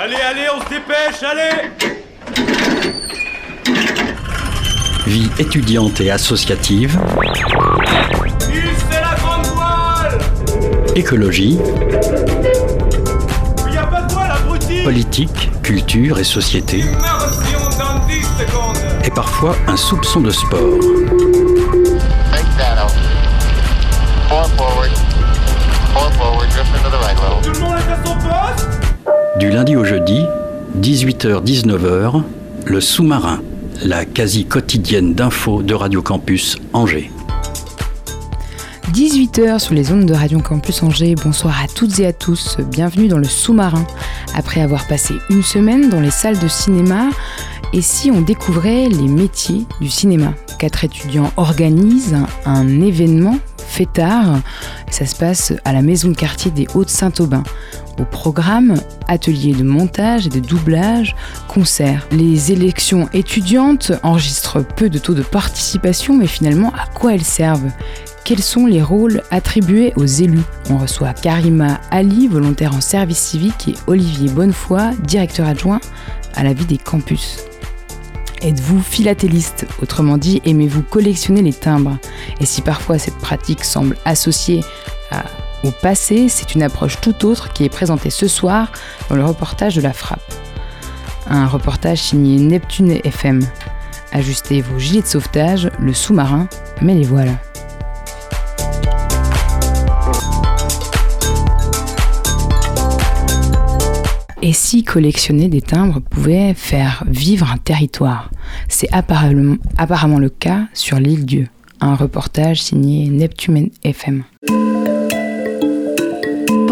Allez, allez, on se dépêche, allez. Vie étudiante et associative, c'est la grande voile. Écologie, Il y a pas de voile, abruti. Politique, culture et société, Immersion dans 10 secondes et parfois un soupçon de sport. Du lundi au jeudi, 18h-19h, le sous-marin, la quasi quotidienne d'infos de Radio Campus Angers. 18h sur les ondes de Radio Campus Angers. Bonsoir à toutes et à tous. Bienvenue dans le sous-marin. Après avoir passé une semaine dans les salles de cinéma, et si on découvrait les métiers du cinéma? Quatre étudiants organisent un, événement fêtard. Ça se passe à la maison de quartier des Hauts-de-Saint-Aubin. Au programme, ateliers de montage et de doublage, concerts. Les élections étudiantes enregistrent peu de taux de participation, mais finalement, à quoi elles servent? Quels sont les rôles attribués aux élus? On reçoit Karima Ali, volontaire en service civique, et Olivier Bonnefoy, directeur adjoint à la vie des campus. Êtes-vous philatéliste? Autrement dit, aimez-vous collectionner les timbres? Et si parfois cette pratique semble associée à- au passé, c'est une approche tout autre qui est présentée ce soir dans le reportage de la Frappe. Un reportage signé Neptune FM. Ajustez vos gilets de sauvetage, le sous-marin, mais les voilà. Et si collectionner des timbres pouvait faire vivre un territoire? C'est apparemment, apparemment le cas sur l'île Dieu. Un reportage signé Neptune FM.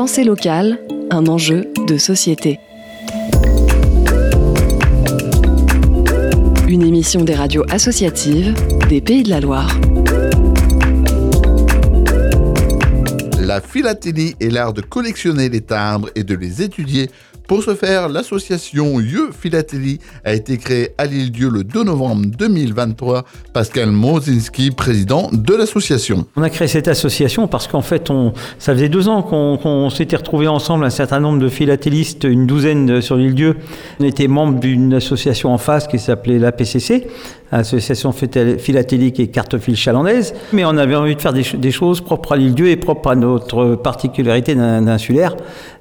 Pensée locale, un enjeu de société. Une émission des radios associatives des Pays de la Loire. La philatélie est l'art de collectionner les timbres et de les étudier. Pour ce faire, l'association Yeux Philatélie a été créée à l'île-Dieu le 2 novembre 2023. Pascal Mozinski, président de l'association. On a créé cette association parce qu'en fait, on, ça faisait deux ans qu'on s'était retrouvés ensemble, un certain nombre de philatélistes, une douzaine sur l'île Dieu. On était membre d'une association en face qui s'appelait l'APCC, Association Philaté- Philatélique et Cartophile Chalandaise. Mais on avait envie de faire des, des choses propres à l'île Dieu et propres à notre particularité d'in- insulaire,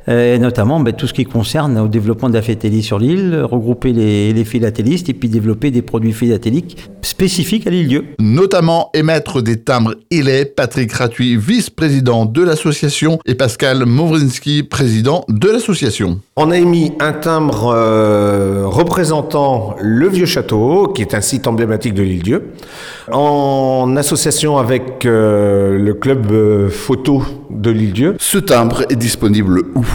et notamment ben, tout ce qui concerne au développement de la philatélie sur l'île, regrouper les, les philatélistes et puis développer des produits philatéliques spécifiques à l'île Dieu. Notamment émettre des timbres Illet, Patrick Ratuy, vice-président de l'association, et Pascal Mowrinski, président de l'association. On a émis un timbre euh, représentant le vieux château, qui est un site emblématique de l'île Dieu, en association avec euh, le club euh, photo de l'île Dieu. Ce timbre est disponible où?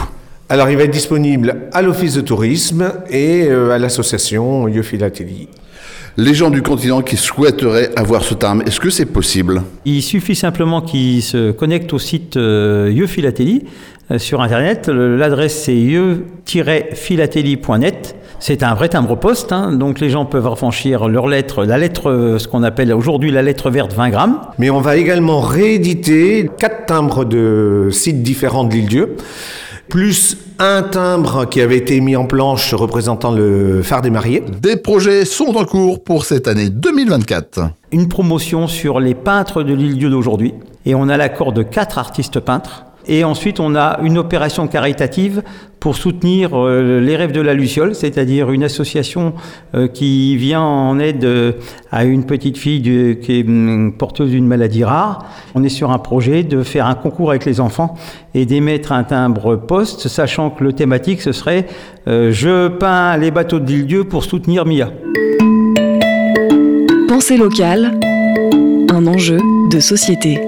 Alors il va être disponible à l'office de tourisme et euh, à l'association Lieu Philatélie. Les gens du continent qui souhaiteraient avoir ce timbre, est-ce que c'est possible? Il suffit simplement qu'ils se connectent au site euh, Yeux Philatélie euh, sur Internet. L'adresse c'est yeux-philatélie.net. C'est un vrai timbre poste, hein, donc les gens peuvent affranchir leur lettre, la lettre, ce qu'on appelle aujourd'hui la lettre verte 20 grammes. Mais on va également rééditer quatre timbres de sites différents de l'île Dieu, plus un timbre qui avait été mis en planche représentant le phare des mariés. Des projets sont en cours pour cette année 2024. Une promotion sur les peintres de l'île Dieu d'aujourd'hui. Et on a l'accord de quatre artistes peintres. Et ensuite, on a une opération caritative pour soutenir euh, les rêves de la Luciole, c'est-à-dire une association euh, qui vient en aide euh, à une petite fille qui est hum, porteuse d'une maladie rare. On est sur un projet de faire un concours avec les enfants et d'émettre un timbre poste, sachant que le thématique, ce serait Je peins les bateaux de l'île Dieu pour soutenir Mia ». Pensée locale, un enjeu de société.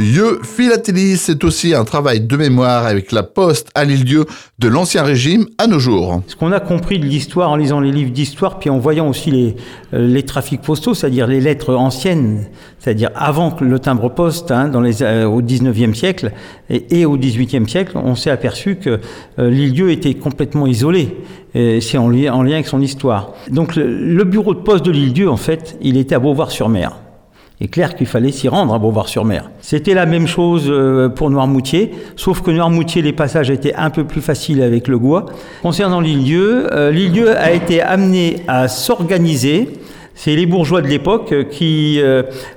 Yeux Philatélie, c'est aussi un travail de mémoire avec la poste à l'île-dieu de l'Ancien Régime à nos jours. Ce qu'on a compris de l'histoire en lisant les livres d'histoire, puis en voyant aussi les, euh, les trafics postaux, c'est-à-dire les lettres anciennes, c'est-à-dire avant le timbre-poste, hein, dans les, euh, au 19e siècle et, au 18e siècle, on s'est aperçu que euh, l'île-dieu était complètement isolé. C'est en lien avec son histoire. Donc le, le bureau de poste de l'île-dieu, en fait, il était à Beauvoir-sur-Mer. Est clair qu'il fallait s'y rendre à Beauvoir-sur-Mer. C'était la même chose euh, pour Noirmoutier, sauf que Noirmoutier, les passages étaient un peu plus faciles avec le Gois. Concernant l'île-dieu, euh, l'île-dieu a été amené à s'organiser. C'est les bourgeois de l'époque euh, qui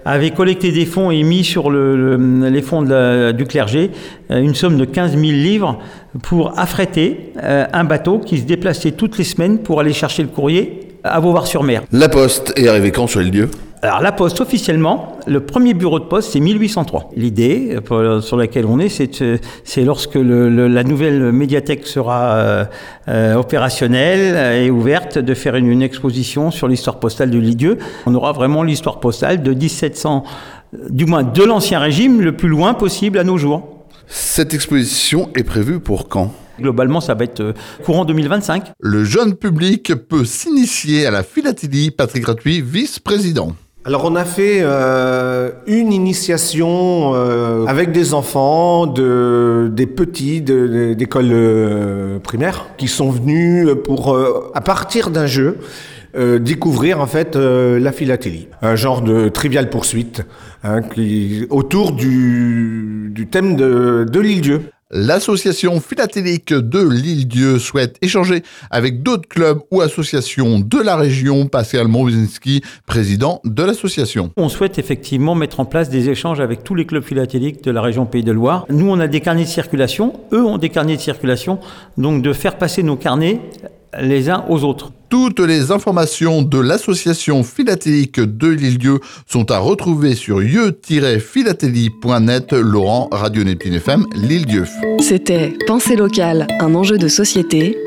avaient collecté des fonds et mis sur le- le- les fonds du clergé une somme de 15 000 livres pour affréter un bateau qui se déplaçait toutes les semaines pour aller chercher le courrier à Beauvoir-sur-Mer. La Poste est arrivée quand sur l'île Dieu Alors la poste, officiellement, le premier bureau de poste, c'est 1803. L'idée euh, sur laquelle on est, c'est c'est lorsque le- le- la nouvelle médiathèque sera euh, euh, opérationnelle et ouverte, de faire une, une exposition sur l'histoire postale de Lidieu. On aura vraiment l'histoire postale de 1700, euh, du moins de l'Ancien Régime, le plus loin possible à nos jours. Cette exposition est prévue pour quand? Globalement, ça va être courant 2025. Le jeune public peut s'initier à la philatélie. Patrick Gratuit, vice-président. Alors on a fait euh, une initiation euh, avec des enfants, de, des petits de- de- d'école euh, qui sont venus pour, à partir d'un jeu, découvrir en fait la philatélie. Un genre de trivial poursuite hein, qui, autour du, du thème de, de l'île-dieu. L'association philatélique de l'île-dieu souhaite échanger avec d'autres clubs ou associations de la région. Pascal Mowizinski, président de l'association. On souhaite effectivement mettre en place des échanges avec tous les clubs philatéliques de la région Pays de Loire. Nous, on a des carnets de circulation, eux ont des carnets de circulation, donc de faire passer nos carnets les uns aux autres. Toutes les informations de l'association philatélique de l'île-dieu sont à retrouver sur yeux-philatélie.net. Laurent, Radio Neptune FM, l'île-dieu. C'était Pensée locale, un enjeu de société.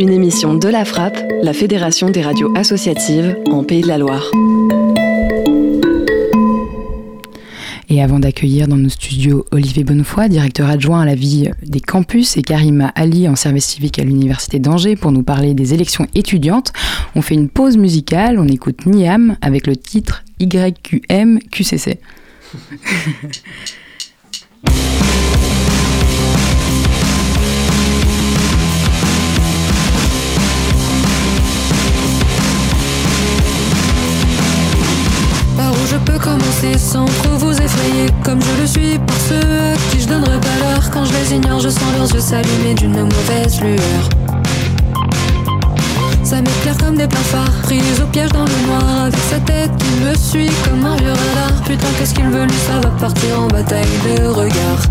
Une émission de la Frappe, la Fédération des radios associatives en Pays de la Loire. Et avant d'accueillir dans nos studios Olivier Bonnefoy, directeur adjoint à la vie des campus, et Karima Ali en service civique à l'Université d'Angers pour nous parler des élections étudiantes, on fait une pause musicale, on écoute Niam avec le titre YQM QCC. je peux commencer sans trop vous effrayer. Comme je le suis par ceux à qui je donnerai pas l'heure. Quand je les ignore je sens leurs yeux s'allumer d'une mauvaise lueur. Ça m'éclaire comme des pleins phares Prise au piège dans le noir. Avec sa tête qui me suit comme un vieux radar. Putain qu'est-ce qu'il veut lui ça va partir en bataille de regard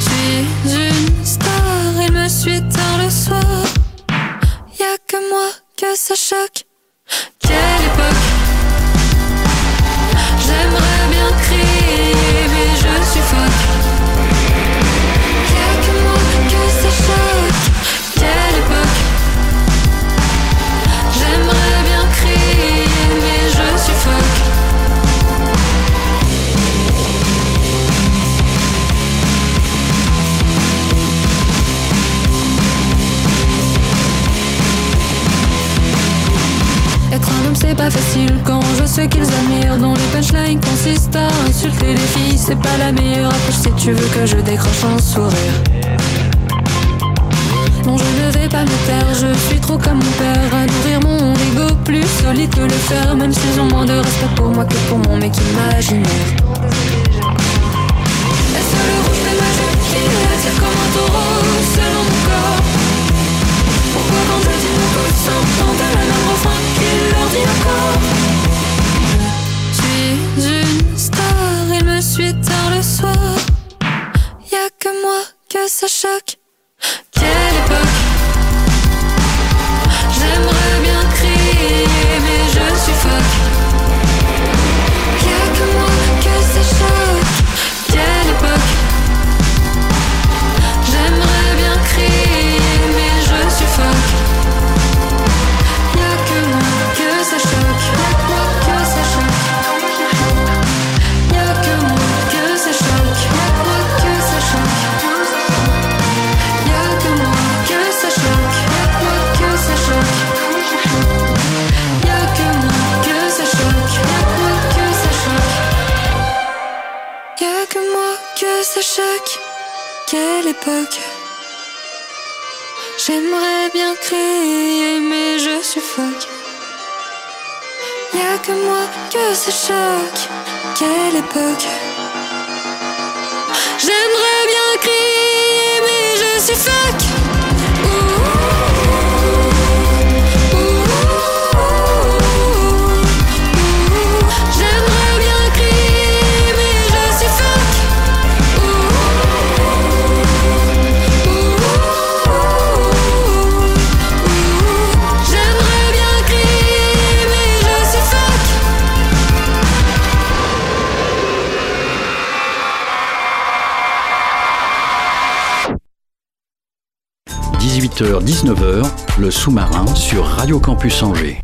suis une star, il me suit tard le soir. Y'a que moi que ça choque. Quelle époque c'est pas facile quand voit ceux qu'ils admirent. Dont les punchlines consistent à insulter les filles. C'est pas la meilleure approche si tu veux que je décroche un sourire. Non je ne vais pas me taire, je suis trop comme mon père. À nourrir mon ego plus solide que le fer. Même s'ils ont moins de respect pour moi que pour mon mec imaginaire que moi que ça choque. Quelle époque J'aimerais bien crier, mais je suffoque. Y a que moi que ça choque. Quelle époque. J'aimerais bien crier, mais je suffoque. 18h-19h, le sous-marin sur Radio Campus Angers.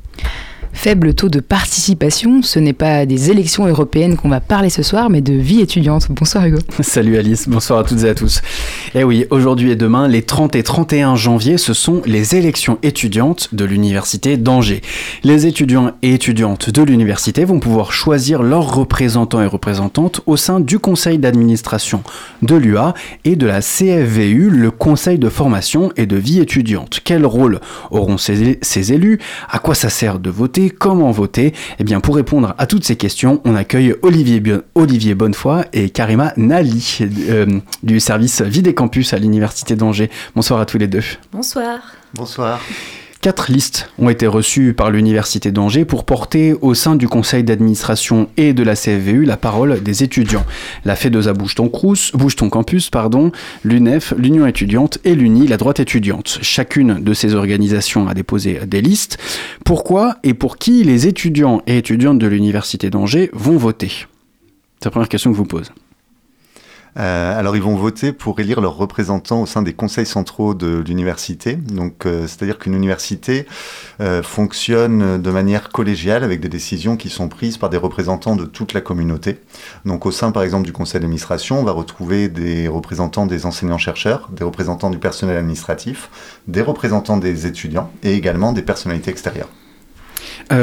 Faible taux de participation, ce n'est pas des élections européennes qu'on va parler ce soir, mais de vie étudiante. Bonsoir Hugo. Salut Alice, bonsoir à toutes et à tous. Eh oui, aujourd'hui et demain, les 30 et 31 janvier, ce sont les élections étudiantes de l'Université d'Angers. Les étudiants et étudiantes de l'université vont pouvoir choisir leurs représentants et représentantes au sein du conseil d'administration de l'UA et de la CFVU, le conseil de formation et de vie étudiante. Quel rôle auront ces, élus? À quoi ça sert de voter? Comment voter Eh bien, pour répondre à toutes ces questions, on accueille Olivier, Bonnefoy et Karima Nali euh, du service Vie des campus à l'Université d'Angers. Bonsoir à tous les deux. Bonsoir. Bonsoir. Quatre listes ont été reçues par l'Université d'Angers pour porter au sein du conseil d'administration et de la CFVU la parole des étudiants. La FEDESA bouge ton, Crous, campus, l'UNEF, l'Union étudiante et l'UNI, la droite étudiante. Chacune de ces organisations a déposé des listes. Pourquoi et pour qui les étudiants et étudiantes de l'Université d'Angers vont voter? C'est la première question que je vous pose. Euh, alors ils vont voter pour élire leurs représentants au sein des conseils centraux de l'université. Donc euh, c'est-à-dire qu'une université euh, fonctionne de manière collégiale avec des décisions qui sont prises par des représentants de toute la communauté. Donc au sein par exemple du conseil d'administration, on va retrouver des représentants des enseignants-chercheurs, des représentants du personnel administratif, des représentants des étudiants et également des personnalités extérieures.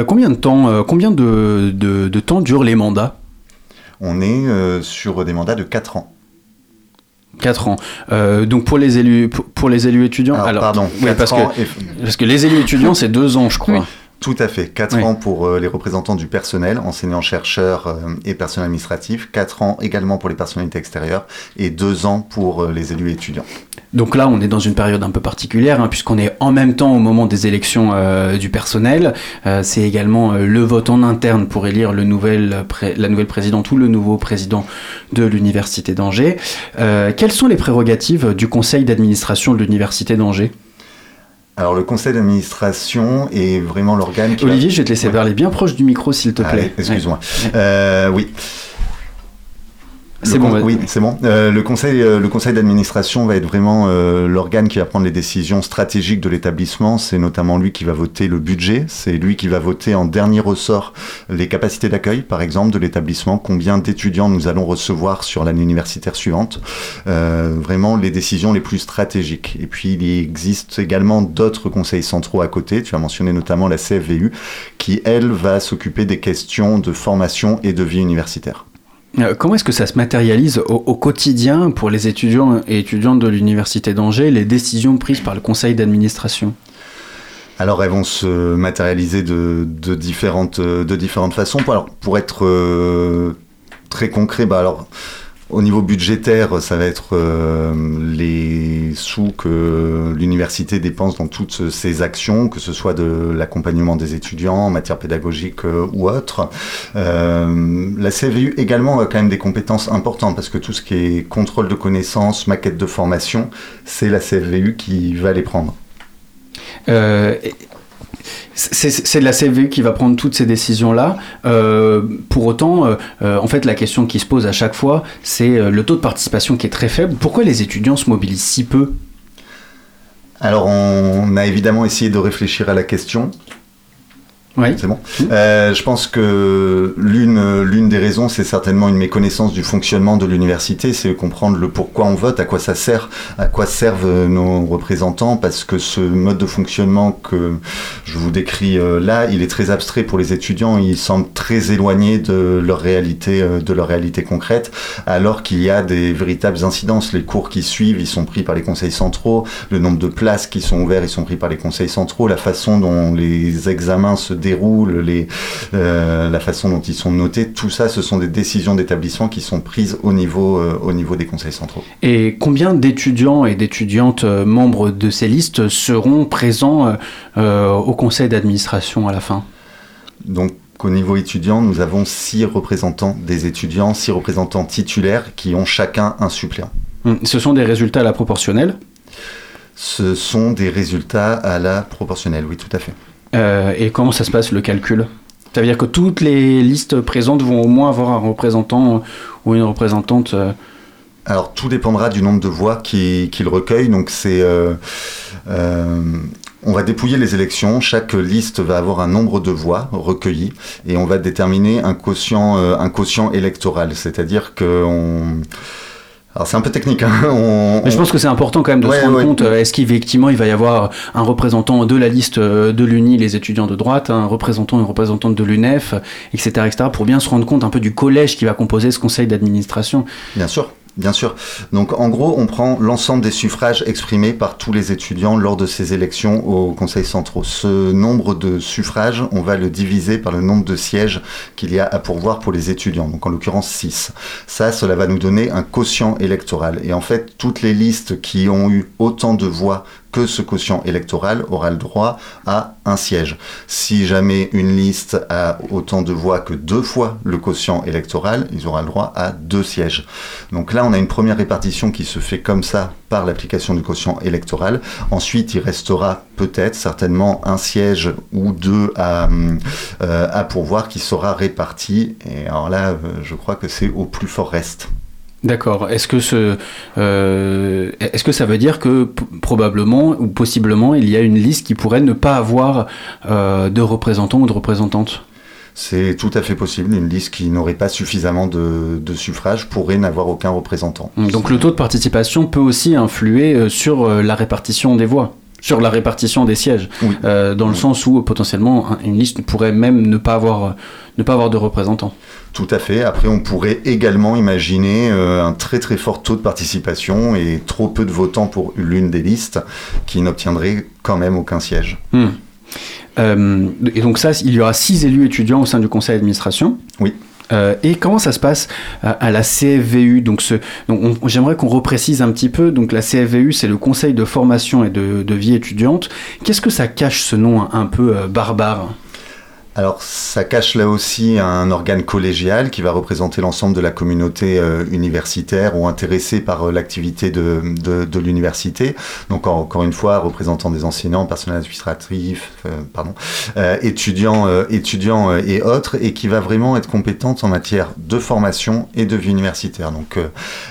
Combien de temps, combien de, de- de temps durent les mandats? On est sur des mandats de 4 ans. 4 ans. Euh, donc pour les élus, pour, pour les élus étudiants. Alors, pardon, oui, quatre parce, ans que, et- parce que les élus étudiants, c'est 2 ans, je crois. Tout à fait. 4 Oui. ans pour euh, les représentants du personnel, enseignants-chercheurs euh, et personnel administratif. 4 ans également pour les personnalités extérieures et 2 ans pour euh, les élus étudiants. Donc là, on est dans une période un peu particulière, hein, puisqu'on est en même temps au moment des élections du personnel. C'est également le vote en interne pour élire le nouvel pré- la nouvelle présidente ou le nouveau président de l'Université d'Angers. Quelles sont les prérogatives du conseil d'administration de l'Université d'Angers? Alors le conseil d'administration est vraiment l'organe qui... va- Olivier, je vais te laisser parler bien proche du micro, s'il te plaît. Excuse-moi. Euh, oui. C'est bon. Oui, c'est bon. Euh, le conseil, euh, le conseil d'administration va être vraiment euh, l'organe qui va prendre les décisions stratégiques de l'établissement. C'est notamment lui qui va voter le budget. C'est lui qui va voter en dernier ressort les capacités d'accueil, par exemple, de l'établissement. Combien d'étudiants nous allons recevoir sur l'année universitaire suivante. Euh, vraiment les décisions les plus stratégiques. Et puis il existe également d'autres conseils centraux à côté. Tu as mentionné notamment la CFVU, qui elle va s'occuper des questions de formation et de vie universitaire. Euh, Comment est-ce que ça se matérialise au, quotidien pour les étudiants et étudiantes de l'Université d'Angers, les décisions prises par le conseil d'administration? Alors elles vont se matérialiser de, euh, différentes façons. Alors, pour être euh, très concret, bah alors, au niveau budgétaire, ça va être euh, les sous que l'université dépense dans toutes ses actions, que ce soit de l'accompagnement des étudiants en matière pédagogique euh, ou autre. Euh, la CVU également a quand même des compétences importantes parce que tout ce qui est contrôle de connaissances, maquette de formation, c'est la CVU qui va les prendre. Euh, c'est c'est la CVU qui va prendre toutes ces décisions-là. Euh, pour autant, euh, euh, en fait, la question qui se pose à chaque fois, c'est le taux de participation qui est très faible. Pourquoi les étudiants se mobilisent si peu? Alors, on a évidemment essayé de réfléchir à la question. Oui. C'est bon. Euh, je pense que l'une l'une des raisons, c'est certainement une méconnaissance du fonctionnement de l'université, c'est comprendre le pourquoi on vote, à quoi ça sert, à quoi servent nos représentants, parce que ce mode de fonctionnement que je vous décris euh, là, il est très abstrait pour les étudiants, il semble très éloigné de leur réalité, euh, de leur réalité concrète, alors qu'il y a des véritables incidences. Les cours qui suivent, ils sont pris par les conseils centraux, le nombre de places qui sont ouvertes, ils sont pris par les conseils centraux, la façon dont les examens se déroulent, les, euh, la façon dont ils sont notés, tout ça, ce sont des décisions d'établissement qui sont prises au niveau, euh, au niveau des conseils centraux. Et combien d'étudiants et d'étudiantes euh, membres de ces listes seront présents euh, au conseil d'administration à la fin? Donc, au niveau étudiant, nous avons six représentants des étudiants, six représentants titulaires qui ont chacun un suppléant. Hum, Ce sont des résultats à la proportionnelle? Ce sont des résultats à la proportionnelle, oui, tout à fait. Euh, et comment ça se passe le calcul? Ça veut dire que toutes les listes présentes vont au moins avoir un représentant ou une représentante euh, Alors tout dépendra du nombre de voix qui- qu'il recueille. Donc c'est, euh, on va dépouiller les élections. Chaque liste va avoir un nombre de voix recueillies et on va déterminer un quotient, un quotient électoral. C'est-à-dire que on... alors c'est un peu technique. hein. On- Mais je on- pense que c'est important quand même de Ouais, se rendre ouais. compte, euh, est-ce qu'effectivement il va y avoir un représentant de la liste euh, de l'UNI, les étudiants de droite, un représentant, une représentante de l'UNEF, etc., etc., pour bien se rendre compte un peu du collège qui va composer ce conseil d'administration? Bien sûr, bien sûr. Donc en gros, on prend l'ensemble des suffrages exprimés par tous les étudiants lors de ces élections au Conseil centraux. Ce nombre de suffrages, on va le diviser par le nombre de sièges qu'il y a à pourvoir pour les étudiants, donc en l'occurrence 6. Ça, cela va nous donner un quotient électoral. Et en fait, toutes les listes qui ont eu autant de voix que ce quotient électoral aura le droit à un siège. Si jamais une liste a autant de voix que deux fois le quotient électoral, ils auront le droit à deux sièges. Donc là, on a une première répartition qui se fait comme ça par l'application du quotient électoral. Ensuite, il restera peut-être, certainement, un siège ou deux à, euh, à pourvoir qui sera réparti. Et alors là, euh, je crois que c'est au plus fort reste. D'accord. Est-ce que, ce, euh, est-ce que ça veut dire que probablement ou possiblement il y a une liste qui pourrait ne pas avoir euh, de représentants ou de représentantes? C'est tout à fait possible. Une liste qui n'aurait pas suffisamment de, de suffrages pourrait n'avoir aucun représentant. Donc le taux de participation peut aussi influer euh, sur la répartition des voix, sur la répartition des sièges, Oui. Euh, dans le sens où potentiellement un- une liste pourrait même ne pas avoir, ne pas avoir de représentants. Tout à fait. Après, on pourrait également imaginer euh, un très très fort taux de participation et trop peu de votants pour l'une des listes qui n'obtiendrait quand même aucun siège. Hmm. Euh, et donc ça, il y aura six élus étudiants au sein du conseil d'administration. Oui. Euh, et comment ça se passe à, à la CFVU Donc, j'aimerais qu'on reprécise un petit peu. Donc la CFVU, c'est le Conseil de formation et de, vie étudiante. Qu'est-ce que ça cache ce nom un, un peu euh, barbare? Alors, ça cache là aussi un organe collégial qui va représenter l'ensemble de la communauté euh, universitaire ou intéressée par euh, l'activité de, de, de l'université. Donc, en- encore une fois, représentant des enseignants, personnel administratif, euh, pardon, euh, étudiants, étudiants et autres, et qui va vraiment être compétente en matière de formation et de vie universitaire. Donc,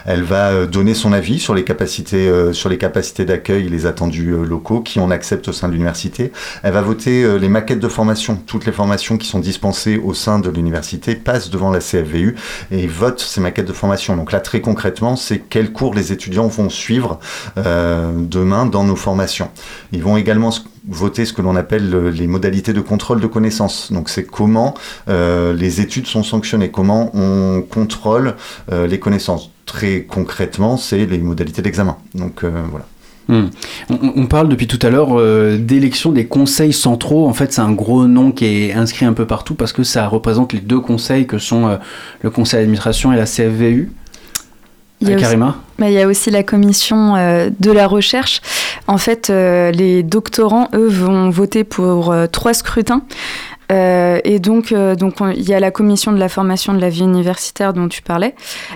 elle va donner son avis sur les capacités, sur les capacités d'accueil les attendus locaux qui on accepte au sein de l'université. Elle va voter les maquettes de formation. Toutes les formations qui sont dispensées au sein de l'université passent devant la CFVU et votent ces maquettes de formation. Donc là, très concrètement, c'est quels cours les étudiants vont suivre euh, demain dans nos formations. Ils vont également voter ce que l'on appelle les modalités de contrôle de connaissances. Donc c'est comment euh, les études sont sanctionnées, comment on contrôle euh, les connaissances. Très concrètement, c'est les modalités d'examen. Donc voilà. Hmm. On, on parle depuis tout à l'heure euh, d'élection des conseils centraux. En fait, c'est un gros nom qui est inscrit un peu partout parce que ça représente les deux conseils que sont euh, le conseil d'administration et la CFVU. Il y a Euh, aussi- Karima Mais il y a aussi la commission euh, de la recherche. En fait, les doctorants, eux, vont voter pour trois scrutins. Euh, et donc, euh, donc on- il y a la commission de la formation de la vie universitaire dont tu parlais.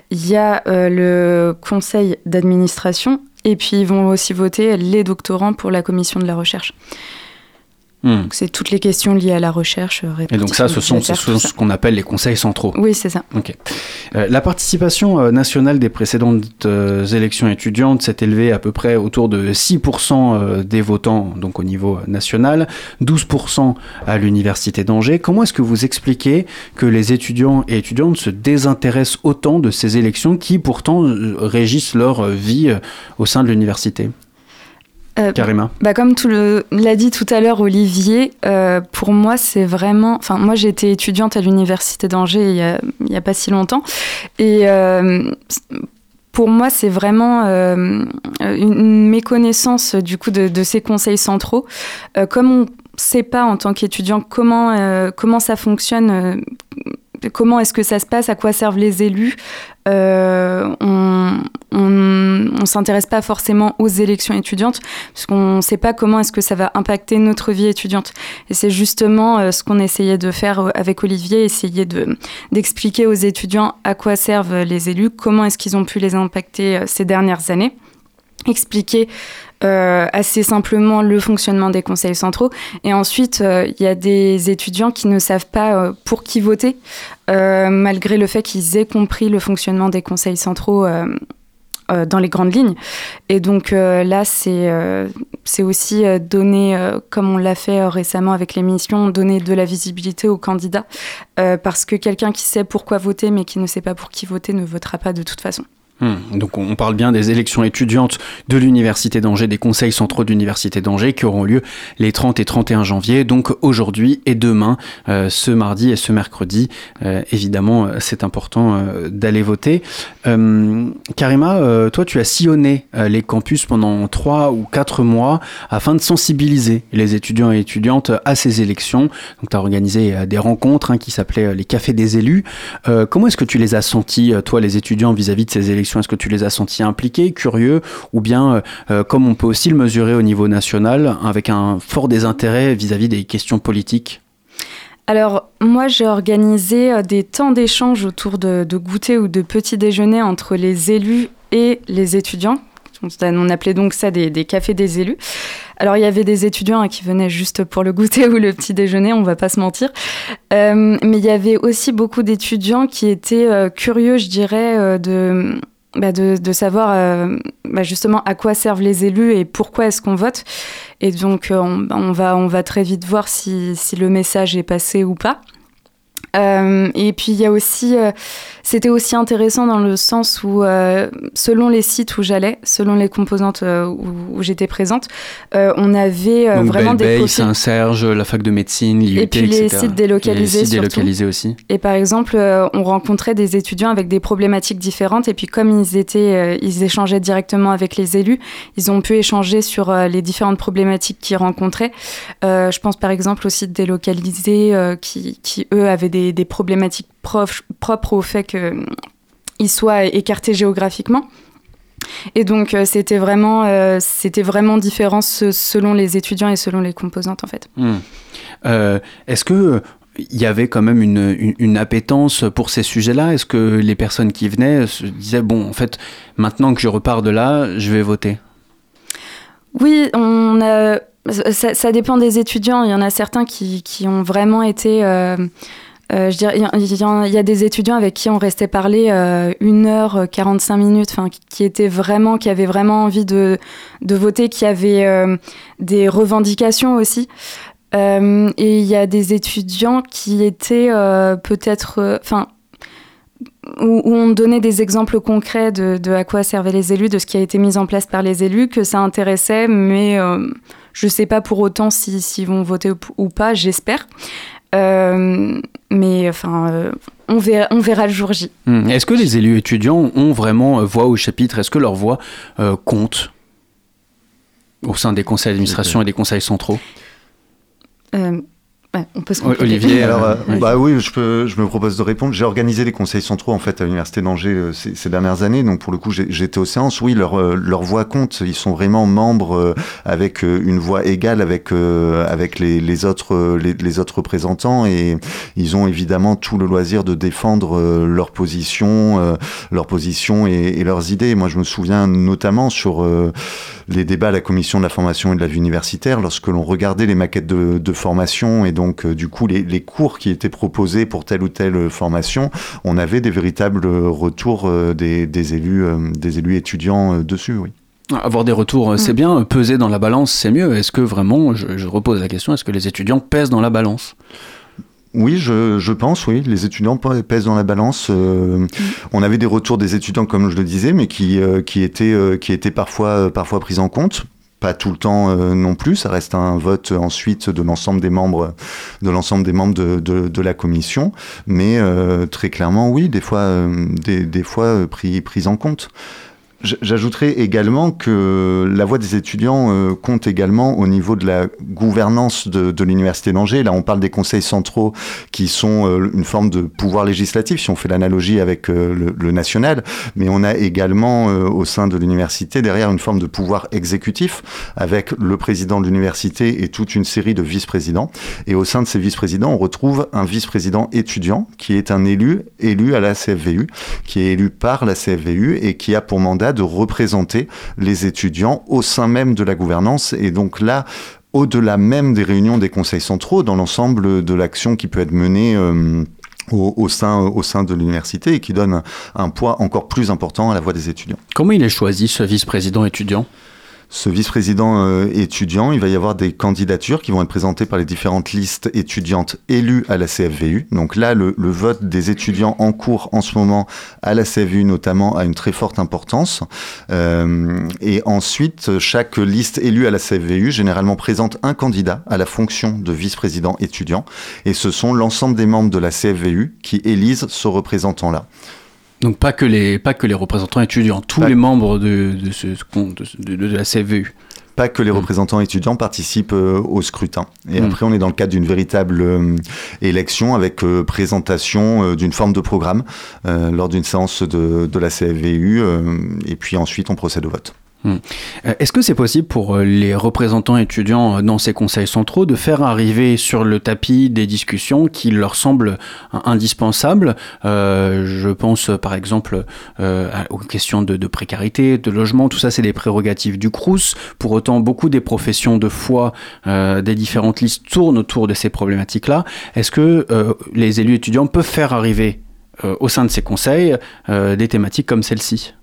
Il y a euh, le conseil d'administration. Et puis, ils vont aussi voter les doctorants pour la commission de la recherche. Hmm. C'est toutes les questions liées à la recherche. Euh, Et donc ça, ce sont, ce, qu'on appelle les conseils centraux. Oui, c'est ça. Ok. Euh, la participation euh, nationale des précédentes élections étudiantes s'est élevée à peu près autour de 6% des votants, donc au niveau national, 12% à l'université d'Angers. Comment est-ce que vous expliquez que les étudiants et étudiantes se désintéressent autant de ces élections qui pourtant régissent leur vie au sein de l'université? Euh, bah, Comme l'a dit tout à l'heure Olivier, euh, pour moi, c'est vraiment. Enfin, moi, j'étais étudiante à l'Université d'Angers il n'y a, pas si longtemps. Et. Euh, pour moi, c'est vraiment une méconnaissance du coup de, ces conseils centraux. comme on ne sait pas en tant qu'étudiant comment, comment ça fonctionne, comment est-ce que ça se passe, à quoi servent les élus. Euh, on ne s'intéresse pas forcément aux élections étudiantes, puisqu'on ne sait pas comment est-ce que ça va impacter notre vie étudiante. Et c'est justement euh, ce qu'on essayait de faire euh, avec Olivier, essayer d'expliquer aux étudiants à quoi servent les élus, comment est-ce qu'ils ont pu les impacter ces dernières années expliquer euh, assez simplement le fonctionnement des conseils centraux. Et ensuite, euh, il y a des étudiants qui ne savent pas euh, pour qui voter, malgré le fait qu'ils aient compris le fonctionnement des conseils centraux dans les grandes lignes. Et donc là, c'est aussi donner, comme on l'a fait récemment avec l'émission, donner de la visibilité aux candidats. parce que quelqu'un qui sait pourquoi voter, mais qui ne sait pas pour qui voter, ne votera pas de toute façon. Hmm. Donc on parle bien des élections étudiantes de l'Université d'Angers, des conseils centraux de l'Université d'Angers qui auront lieu les 30 et 31 janvier, donc aujourd'hui et demain, euh, ce mardi et ce mercredi. Euh, évidemment, euh, c'est important d'aller voter. Karima, toi tu as sillonné les campus pendant 3 ou 4 mois afin de sensibiliser les étudiants et étudiantes à ces élections. Donc tu as organisé des rencontres hein, qui s'appelaient les cafés des élus. comment est-ce que tu les as sentis, toi les étudiants, vis-à-vis -vis de ces élections? Est-ce que tu les as sentis impliqués, curieux, ou bien, euh, euh, comme on peut aussi le mesurer au niveau national, avec un fort désintérêt vis-à-vis des questions politiques? Alors, moi, j'ai organisé euh, des temps d'échange autour de, de goûter ou de petits déjeuners entre les élus et les étudiants. On appelait donc ça des, cafés des élus. Alors il y avait des étudiants hein, qui venaient juste pour le goûter ou le petit déjeuner, on va pas se mentir. mais il y avait aussi beaucoup d'étudiants qui étaient curieux, je dirais, de bah de, savoir euh, bah justement à quoi servent les élus et pourquoi est-ce qu'on vote. Et donc, euh, on, on, va, on va très vite voir si, si le message est passé ou pas. Euh, et puis, il y a aussi c'était aussi intéressant dans le sens où, euh, selon les sites où j'allais, selon les composantes euh, où, j'étais présente, euh, on avait vraiment des profils... Saint-Serge, la fac de médecine, l'IUT, Et puis les sites délocalisés, les sites délocalisés aussi. Et par exemple, on rencontrait des étudiants avec des problématiques différentes. Et puis comme ils étaient, ils échangeaient directement avec les élus, ils ont pu échanger sur les différentes problématiques qu'ils rencontraient. je pense par exemple aux sites délocalisés qui, qui, eux, avaient des, des problématiques propre au fait qu'il soit écarté géographiquement. Et donc euh, c'était vraiment, euh, c'était vraiment différent selon les étudiants et selon les composantes en fait. Hmm. Euh, est-ce que il y avait quand même une, une, appétence pour ces sujets-là? Est-ce que les personnes qui venaient se disaient bon en fait maintenant que je repars de là, je vais voter? Oui, on ça, ça, dépend des étudiants. Il y en a certains qui, qui ont vraiment été euh, dirais, il y, a des étudiants avec qui on restait parler euh, une heure, 45 minutes, qui étaient vraiment, qui avaient vraiment envie de, de voter, qui avaient euh, des revendications aussi. et il y a des étudiants qui étaient peut-être, où, on donnait des exemples concrets de, à quoi servaient les élus, de ce qui a été mis en place par les élus, que ça intéressait, mais je ne sais pas pour autant s'ils si, vont voter ou pas, j'espère. Euh, mais enfin, euh, on, verra, on verra le jour J. Hmm. Est-ce que les élus étudiants ont vraiment euh, voix au chapitre? Est-ce que leur voix compte au sein des conseils d'administration et des conseils centraux? Ouais, on peut se. Olivier, Alors, euh, euh, oui. bah oui, je, peux, je me propose de répondre. J'ai organisé les conseils centraux en fait à l'université d'Angers euh, ces, ces dernières années, donc pour le coup j'étais aux séances. Oui, leur euh, leur voix compte. Ils sont vraiment membres euh, avec euh, une voix égale avec euh, avec les, les autres les, les autres représentants et ils ont évidemment tout le loisir de défendre euh, leur position, euh, leur position et, et leurs idées. Moi, je me souviens notamment sur euh, les débats à la commission de la formation et de la vie universitaire, lorsque l'on regardait les maquettes de, de formation et donc euh, du coup les, les cours qui étaient proposés pour telle ou telle euh, formation, on avait des véritables euh, retours euh, des, des élus, euh, des élus étudiants euh, dessus. Oui. Avoir des retours, c'est bien. Peser dans la balance, c'est mieux. Est-ce que vraiment, je, je repose la question, est-ce que les étudiants pèsent dans la balance? Oui, je, je pense, oui. Les étudiants pèsent dans la balance. euh, On avait des retours des étudiants, comme je le disais, mais qui, euh, qui, étaient, euh, qui étaient parfois, euh, parfois pris en compte. Pas tout le temps euh, non plus. Ça reste un vote ensuite de l'ensemble des membres, de l'ensemble des membres de, de, la commission. Mais euh, très clairement, oui, des fois, euh, des, fois pris, pris en compte. J- J'ajouterais également que la voix des étudiants euh, compte également au niveau de la gouvernance de, l'Université d'Angers. Là, on parle des conseils centraux qui sont euh, une forme de pouvoir législatif, si on fait l'analogie avec euh, le, national. Mais on a également au sein de l'université derrière une forme de pouvoir exécutif avec le président de l'université et toute une série de vice-présidents. Et au sein de ces vice-présidents, on retrouve un vice-président étudiant qui est un élu, élu à la CFVU, qui est élu par la CFVU et qui a pour mandat de représenter les étudiants au sein même de la gouvernance. Et donc là, au-delà même des réunions des conseils centraux, dans l'ensemble de l'action qui peut être menée euh, au, sein de l'université et qui donne un, un poids encore plus important à la voix des étudiants. Comment il est choisi, ce vice-président étudiant? Ce vice-président euh, étudiant, il va y avoir des candidatures qui vont être présentées par les différentes listes étudiantes élues à la CFVU. Donc là, le, vote des étudiants en cours en ce moment à la CFVU notamment a une très forte importance. Euh, et ensuite, chaque liste élue à la CFVU généralement présente un candidat à la fonction de vice-président étudiant. Et ce sont l'ensemble des membres de la CFVU qui élisent ce représentant-là. Donc pas que les, pas que les représentants étudiants, tous les membres de, de, ce, de, la CVU. Pas que les représentants étudiants participent euh, au scrutin. Et Mm. après, on est dans le cadre d'une véritable euh, élection avec euh, présentation d'une forme de programme lors d'une séance de, de la CFVU. euh, et puis ensuite, on procède au vote. Hmm. Euh, Est-ce que c'est possible pour euh, les représentants étudiants euh, dans ces conseils centraux de faire arriver sur le tapis des discussions qui leur semblent indispensables? Je pense par exemple aux questions de, précarité, de logement, tout ça c'est des prérogatives du CRUS. Pour autant, beaucoup des professions de foi des différentes listes tournent autour de ces problématiques-là. Est-ce que les élus étudiants peuvent faire arriver au sein de ces conseils des thématiques comme celle-ci?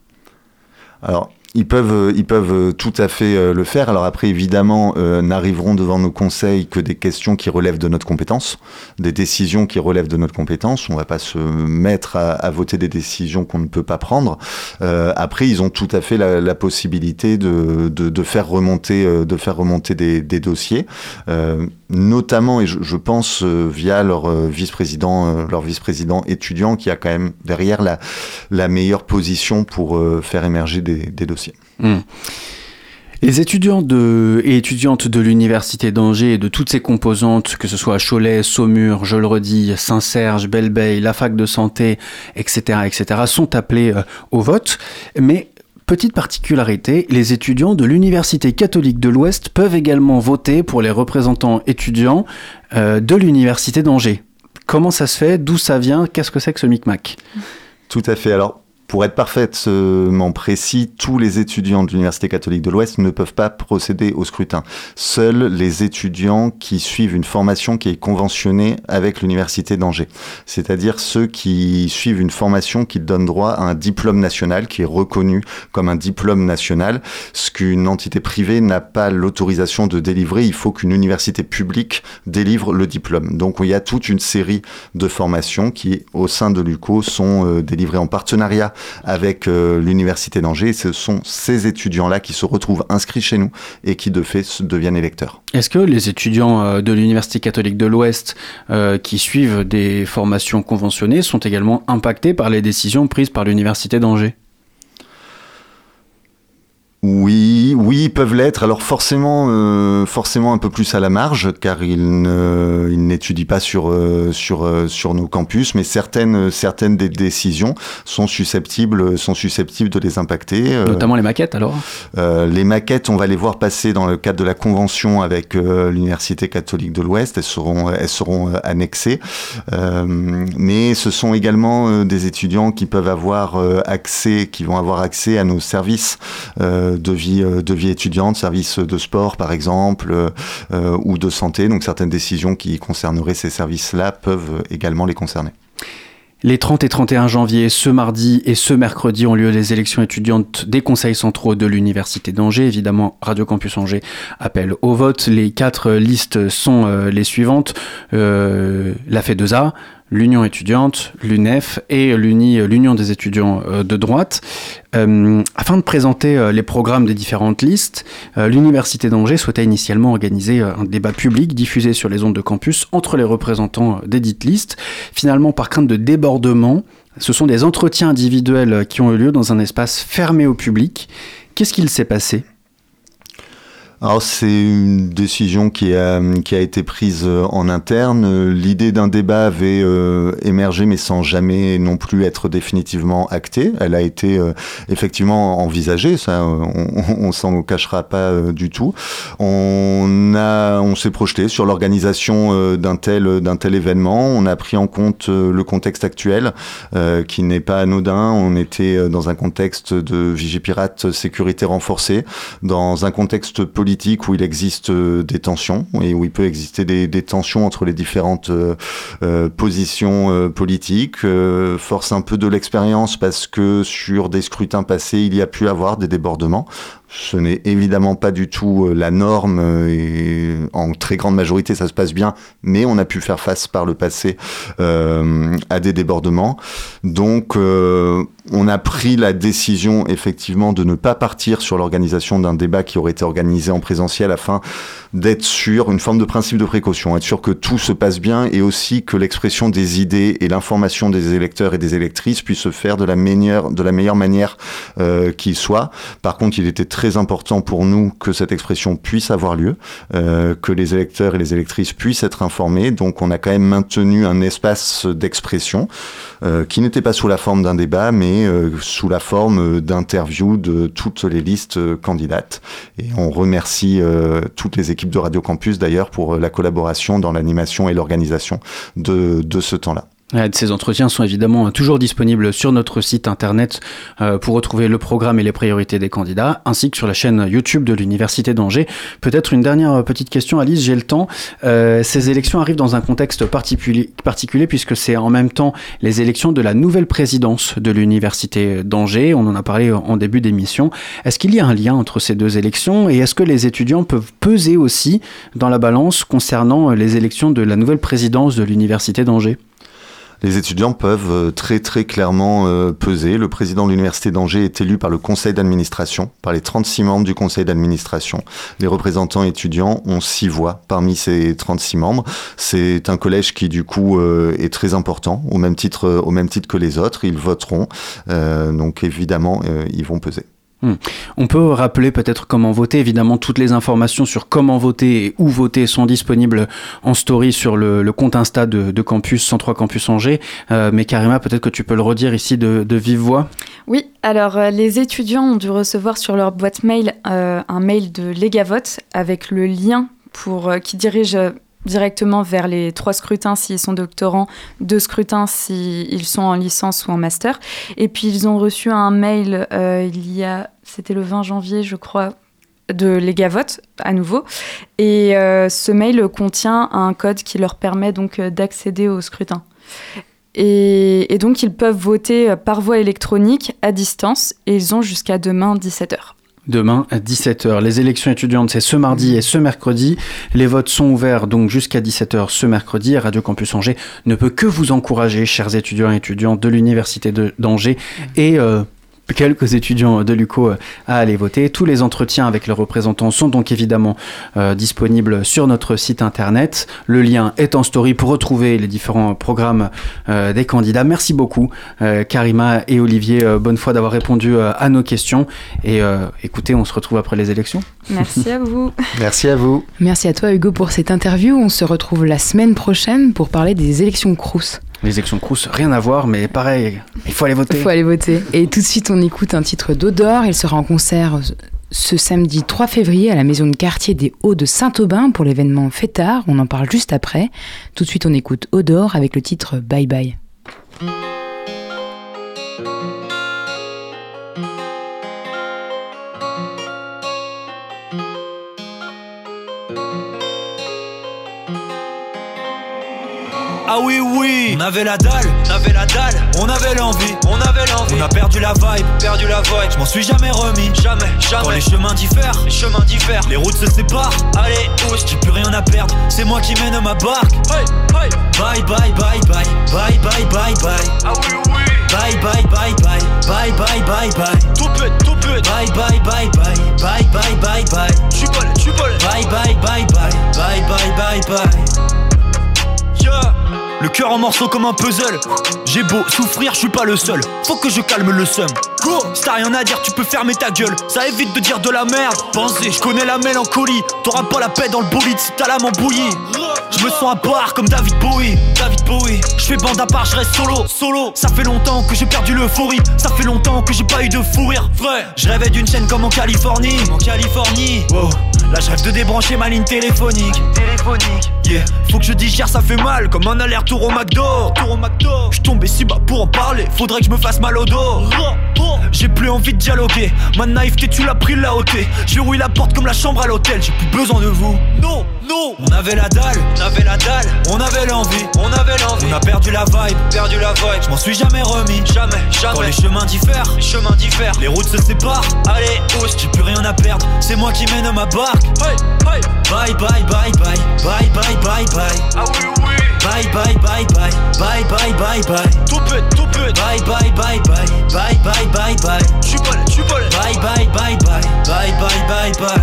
Alors, ils peuvent, euh, ils peuvent euh, tout à fait euh, le faire. Alors après, évidemment, n'arriveront devant nos conseils que des questions qui relèvent de notre compétence, des décisions qui relèvent de notre compétence. On ne va pas se mettre à, voter des décisions qu'on ne peut pas prendre. Après, ils ont tout à fait la, possibilité de, faire remonter, de faire remonter des, dossiers, notamment, et je, pense via leur vice-président, leur vice-président étudiant, qui a quand même derrière la, meilleure position pour faire émerger des dossiers. Les étudiants de, et étudiantes de l'Université d'Angers et de toutes ses composantes, que ce soit Cholet, Saumur, je le redis, Saint-Serge, Belleveille, la fac de santé, etc., etc., sont appelés euh, au vote. Mais Petite particularité, les étudiants de l'Université catholique de l'Ouest peuvent également voter pour les représentants étudiants euh, de l'Université d'Angers. Comment ça se fait? D'où ça vient? Qu'est-ce que c'est que ce micmac? Tout à fait. Alors, pour être parfaitement précis, tous les étudiants de l'Université catholique de l'Ouest ne peuvent pas procéder au scrutin. Seuls les étudiants qui suivent une formation qui est conventionnée avec l'Université d'Angers. C'est-à-dire ceux qui suivent une formation qui donne droit à un diplôme national, qui est reconnu comme un diplôme national, ce qu'une entité privée n'a pas l'autorisation de délivrer. Il faut qu'une université publique délivre le diplôme. Donc, il y a toute une série de formations qui, au sein de l'UCO, sont euh, délivrées en partenariat avec euh, l'Université d'Angers. Ce sont ces étudiants-là qui se retrouvent inscrits chez nous et qui, de fait, deviennent électeurs. Est-ce que les étudiants euh, de l'Université catholique de l'Ouest euh, qui suivent des formations conventionnées sont également impactés par les décisions prises par l'Université d'Angers? Oui, oui, ils peuvent l'être. Alors forcément, euh, forcément un peu plus à la marge, car ils n'étudient pas sur euh, sur euh, sur nos campus, mais certaines certaines des décisions sont susceptibles sont susceptibles de les impacter. euh, Notamment les maquettes alors euh, les maquettes, on va les voir passer dans le cadre de la convention avec l'Université catholique de l'Ouest. Elles seront, elles seront annexées. Euh, mais ce sont également des étudiants qui peuvent avoir accès, qui vont avoir accès à nos services euh, de vie, euh, de vie étudiante, services de sport par exemple, euh, euh, ou de santé. Donc certaines décisions qui concerneraient ces services-là peuvent également les concerner. Les 30 et 31 janvier, ce mardi et ce mercredi ont lieu les élections étudiantes des conseils centraux de l'Université d'Angers. Évidemment, Radio Campus Angers appelle au vote. Les quatre listes sont les suivantes. La FEDESA, l'Union étudiante, l'UNEF et l'Uni- l'Union des étudiants euh, de droite. Euh, afin de présenter euh, les programmes des différentes listes, l'Université d'Angers souhaitait initialement organiser un débat public diffusé sur les ondes de campus entre les représentants des dites listes. Finalement, par crainte de débordement, ce sont des entretiens individuels qui ont eu lieu dans un espace fermé au public. Qu'est-ce qu'il s'est passé? Alors c'est une décision qui a, qui a été prise euh, en interne. Euh, L'idée d'un débat avait euh, émergé mais sans jamais non plus être définitivement actée. Elle a été euh, effectivement envisagée, ça on, on s'en cachera pas euh, du tout. On, on s'est projeté sur l'organisation d'un tel, d'un tel événement. On a pris en compte le contexte actuel qui n'est pas anodin. On était dans un contexte de Vigipirate sécurité renforcée, dans un contexte politique où il existe euh, des tensions et où il peut exister des, tensions entre les différentes euh, euh, positions politiques. Force un peu de l'expérience parce que sur des scrutins passés, il y a pu avoir des débordements. Ce n'est évidemment pas du tout euh, la norme euh, et en très grande majorité ça se passe bien, mais on a pu faire face par le passé euh, à des débordements. Donc on a pris la décision effectivement de ne pas partir sur l'organisation d'un débat qui aurait été organisé en présentiel afin d'être sûr, une forme de principe de précaution, être sûr que tout se passe bien et aussi que l'expression des idées et l'information des électeurs et des électrices puisse se faire de la meilleure, de la meilleure manière euh, qu'il soit. Par contre, il était très important pour nous que cette expression puisse avoir lieu, euh, que les électeurs et les électrices puissent être informés. Donc, on a quand même maintenu un espace d'expression euh, qui n'était pas sous la forme d'un débat, mais euh, sous la forme d'interviews de toutes les listes euh, candidates. Et on remercie euh, toutes les équipes de Radio Campus d'ailleurs pour euh, la collaboration dans l'animation et l'organisation de, de ce temps-là. Ouais, Ces entretiens sont évidemment toujours disponibles sur notre site internet euh, pour retrouver le programme et les priorités des candidats, ainsi que sur la chaîne YouTube de l'Université d'Angers. Peut-être une dernière euh, petite question, Alice, j'ai le temps. Euh, ces élections arrivent dans un contexte particulier puisque c'est en même temps les élections de la nouvelle présidence de l'Université d'Angers. On en a parlé en début d'émission. Est-ce qu'il y a un lien entre ces deux élections et est-ce que les étudiants peuvent peser aussi dans la balance concernant les élections de la nouvelle présidence de l'Université d'Angers? Les étudiants peuvent euh, très très clairement euh, peser. Le président de l'Université d'Angers est élu par le conseil d'administration, par les 36 membres du conseil d'administration. Les représentants étudiants ont 6 voix parmi ces 36 membres. C'est un collège qui du coup euh, est très important, au même titre, au même titre que les autres. Ils voteront, donc évidemment ils vont peser. Hmm. On peut rappeler peut-être comment voter. Évidemment, toutes les informations sur comment voter et où voter sont disponibles en story sur le, compte Insta de, Campus 103 Campus Angers. Euh, mais Karima, peut-être que tu peux le redire ici de, vive voix. Oui, alors euh, les étudiants ont dû recevoir sur leur boîte mail euh, un mail de Legavote avec le lien pour, qui dirige directement vers les trois scrutins s'ils sont doctorants, deux scrutins s'ils sont en licence ou en master. Et puis ils ont reçu un mail euh, il y a, c'était le 20 janvier je crois, de Legavote à nouveau. Et euh, ce mail contient un code qui leur permet donc euh, d'accéder au scrutin. Et, et donc ils peuvent voter par voie électronique à distance et ils ont jusqu'à demain 17h. Demain à 17h. Les élections étudiantes, c'est ce mardi et ce mercredi. Les votes sont ouverts donc jusqu'à 17h ce mercredi. Radio Campus Angers ne peut que vous encourager, chers étudiants et étudiantes de l'Université d'Angers et euh, quelques étudiants de l'UCO à aller voter. Tous les entretiens avec les représentants sont donc évidemment disponibles sur notre site internet. Le lien est en story pour retrouver les différents programmes des candidats. Merci beaucoup Karima et Olivier Bonnefoy d'avoir répondu à nos questions. Et écoutez, on se retrouve après les élections. Merci à vous. Merci à vous. Merci à toi Hugo pour cette interview. On se retrouve la semaine prochaine pour parler des élections Crous. Les élections Crous, rien à voir, mais pareil, il faut aller voter. Il faut aller voter. Et tout de suite, on écoute un titre d'Odor. Il sera en concert ce samedi 3 février à la maison de quartier des Hauts de Saint-Aubin pour l'événement Fêtard. On en parle juste après. Tout de suite, on écoute Odor avec le titre Bye Bye. Ah oui oui, on avait la dalle, on avait la dalle, on avait l'envie, on avait l'envie. On a perdu la vibe, perdu la vibe. Je m'en suis jamais remis, jamais, jamais. Quand les chemins diffèrent, les chemins diffèrent, les routes se séparent. Allez, ousse, j'ai plus rien à perdre. C'est moi qui mène ma barque. Hey, hey. Bye bye bye bye, bye bye bye bye. Ah oui oui. Bye bye bye bye, bye bye bye bye. Tout peut, tout peut. Bye bye bye bye, bye bye bye bye. Tu voles, tu voles. Bye bye bye bye, bye bye bye bye. Le cœur en morceaux comme un puzzle. J'ai beau souffrir, je suis pas le seul. Faut que je calme le seum. Go, si t'as rien à dire, tu peux fermer ta gueule. Ça évite de dire de la merde. Pensez, je connais la mélancolie. T'auras pas la paix dans le bolide si t'as l'âme embouillie. Je me sens à part comme David Bowie. David Bowie. Je fais bande à part, je reste solo. Solo. Ça fait longtemps que j'ai perdu l'euphorie. Ça fait longtemps que j'ai pas eu de fou rire. Vrai. Je rêvais d'une chaîne comme en Californie. En Californie. Wow. Là, je rêve de débrancher ma ligne téléphonique. Téléphonique. Yeah. Faut que je digère, ça fait mal. Comme un aller-retour au McDo. Tour au McDo. Je tombé si bas pour en parler. Faudrait que je me fasse mal au dos. J'ai plus envie de dialoguer. Ma naïveté, tu l'as pris là ôté. J'ai rouillé la porte comme la chambre à l'hôtel. J'ai plus besoin de vous. Non, non. On avait la dalle, on avait la dalle. On avait l'envie, on avait l'envie. On a perdu la vibe, perdu la vibe. Je m'en suis jamais remis. Jamais, jamais. Quand les chemins diffèrent, les chemins diffèrent. Les routes se séparent. Allez, ousse, j'ai plus rien à perdre. C'est moi qui mène ma barque. Hey, hey. Bye bye bye bye, bye bye bye bye. Ah oui oui. Bye bye bye bye, bye bye bye bye. Tout peut, tout peut. Bye bye bye bye, bye bye bye bye. Tu voles, tu voles. Bye bye bye bye, bye bye bye bye.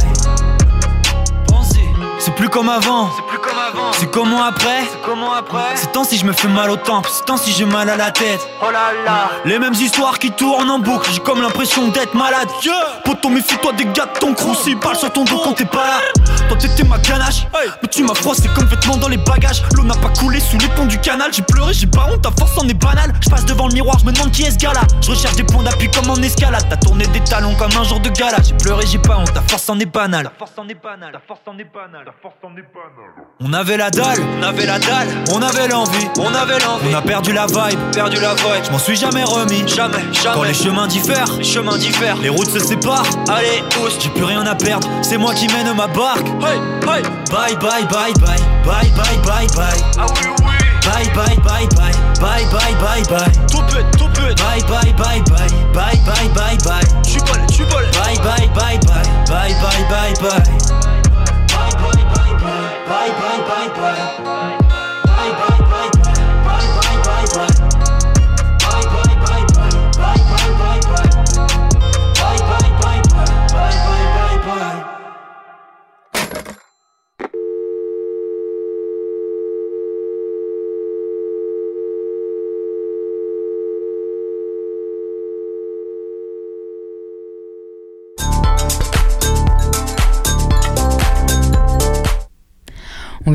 Pensez, c'est plus comme avant. C'est plus avant. C'est comment après. C'est comment après. C'est temps si je me fais mal au temple, c'est temps si j'ai mal à la tête. Oh là là. Les mêmes histoires qui tournent en boucle. J'ai comme l'impression d'être malade. Yeah. Poto, méfie-toi des gars de ton crew. S'ils parlent sur ton dos quand t'es pas là. Toi t'étais ma ganache. Mais tu m'as froissé comme vêtement dans les bagages. L'eau n'a pas coulé sous les ponts du canal. J'ai pleuré, j'ai pas honte, ta force en est banale. Je passe devant le miroir, je me demande qui est ce gars là. Je recherche des points d'appui comme en escalade. T'as tourné des talons comme un jour de gala. J'ai pleuré, j'ai pas honte, ta force en est banale. Ta force en est banale, ta force en est banale, ta force en est banale. On avait la dalle, on avait la dalle, on avait l'envie, on avait l'envie. On a perdu la vibe, perdu la vibe. Je m'en suis jamais remis, jamais, jamais. Quand les chemins diffèrent, les chemins diffèrent, les routes se séparent. Allez, ousse, j'ai plus rien à perdre. C'est moi qui mène ma barque. Hey, hey. Bye bye bye bye, bye bye bye bye. Ah oui oui. Bye bye bye bye,